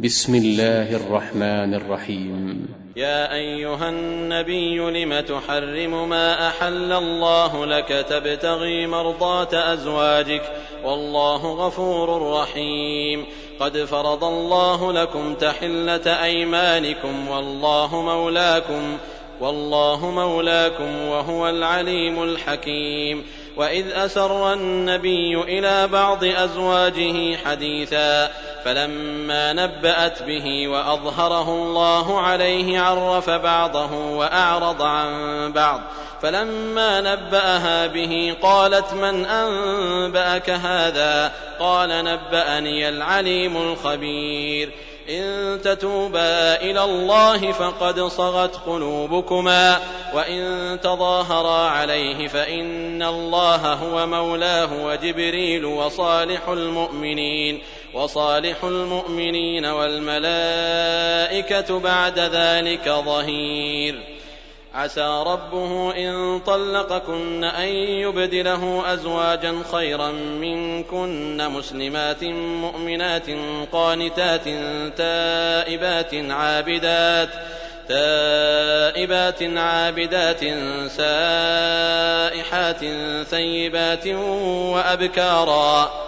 بسم الله الرحمن الرحيم. يا أيها النبي لم تحرم ما أحل الله لك تبتغي مرضاه أزواجك؟ والله غفور رحيم. قد فرض الله لكم تحلة أيمانكم والله مولاكم والله مولاكم وهو العليم الحكيم. وإذ أسر النبي إلى بعض أزواجه حديثا فلما نبأت به وأظهره الله عليه عرف بعضه وأعرض عن بعض. فلما نبأها به قالت من أنبأك هذا؟ قال نبأني العليم الخبير. إن تتوبا إلى الله فقد صغت قلوبكما وإن تظاهرا عليه فإن الله هو مولاه وجبريل وصالح المؤمنين. وصالح المؤمنين والملائكة بعد ذلك ظهير. عسى ربه إن طلقكن أن يبدله أزواجا خيرا منكن مسلمات مؤمنات قانتات تائبات عابدات تائبات عابدات سائحات ثيبات وأبكارا.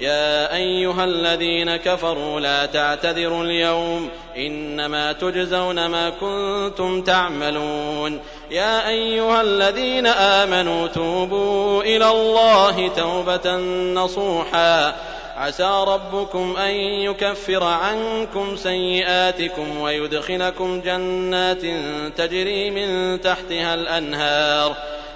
يا أيها الذين كفروا لا تعتذروا اليوم إنما تجزون ما كنتم تعملون يا أيها الذين آمنوا توبوا إلى الله توبة نصوحا عسى ربكم أن يكفر عنكم سيئاتكم ويدخلكم جنات تجري من تحتها الأنهار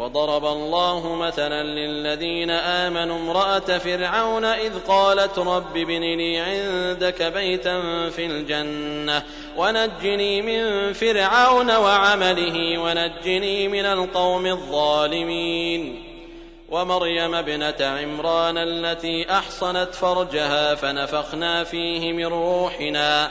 وضرب الله مثلا للذين آمنوا امرأة فرعون إذ قالت رب ابن لي عندك بيتا في الجنة ونجني من فرعون وعمله ونجني من القوم الظالمين ومريم ابنة عمران التي أحصنت فرجها فنفخنا فيه من روحنا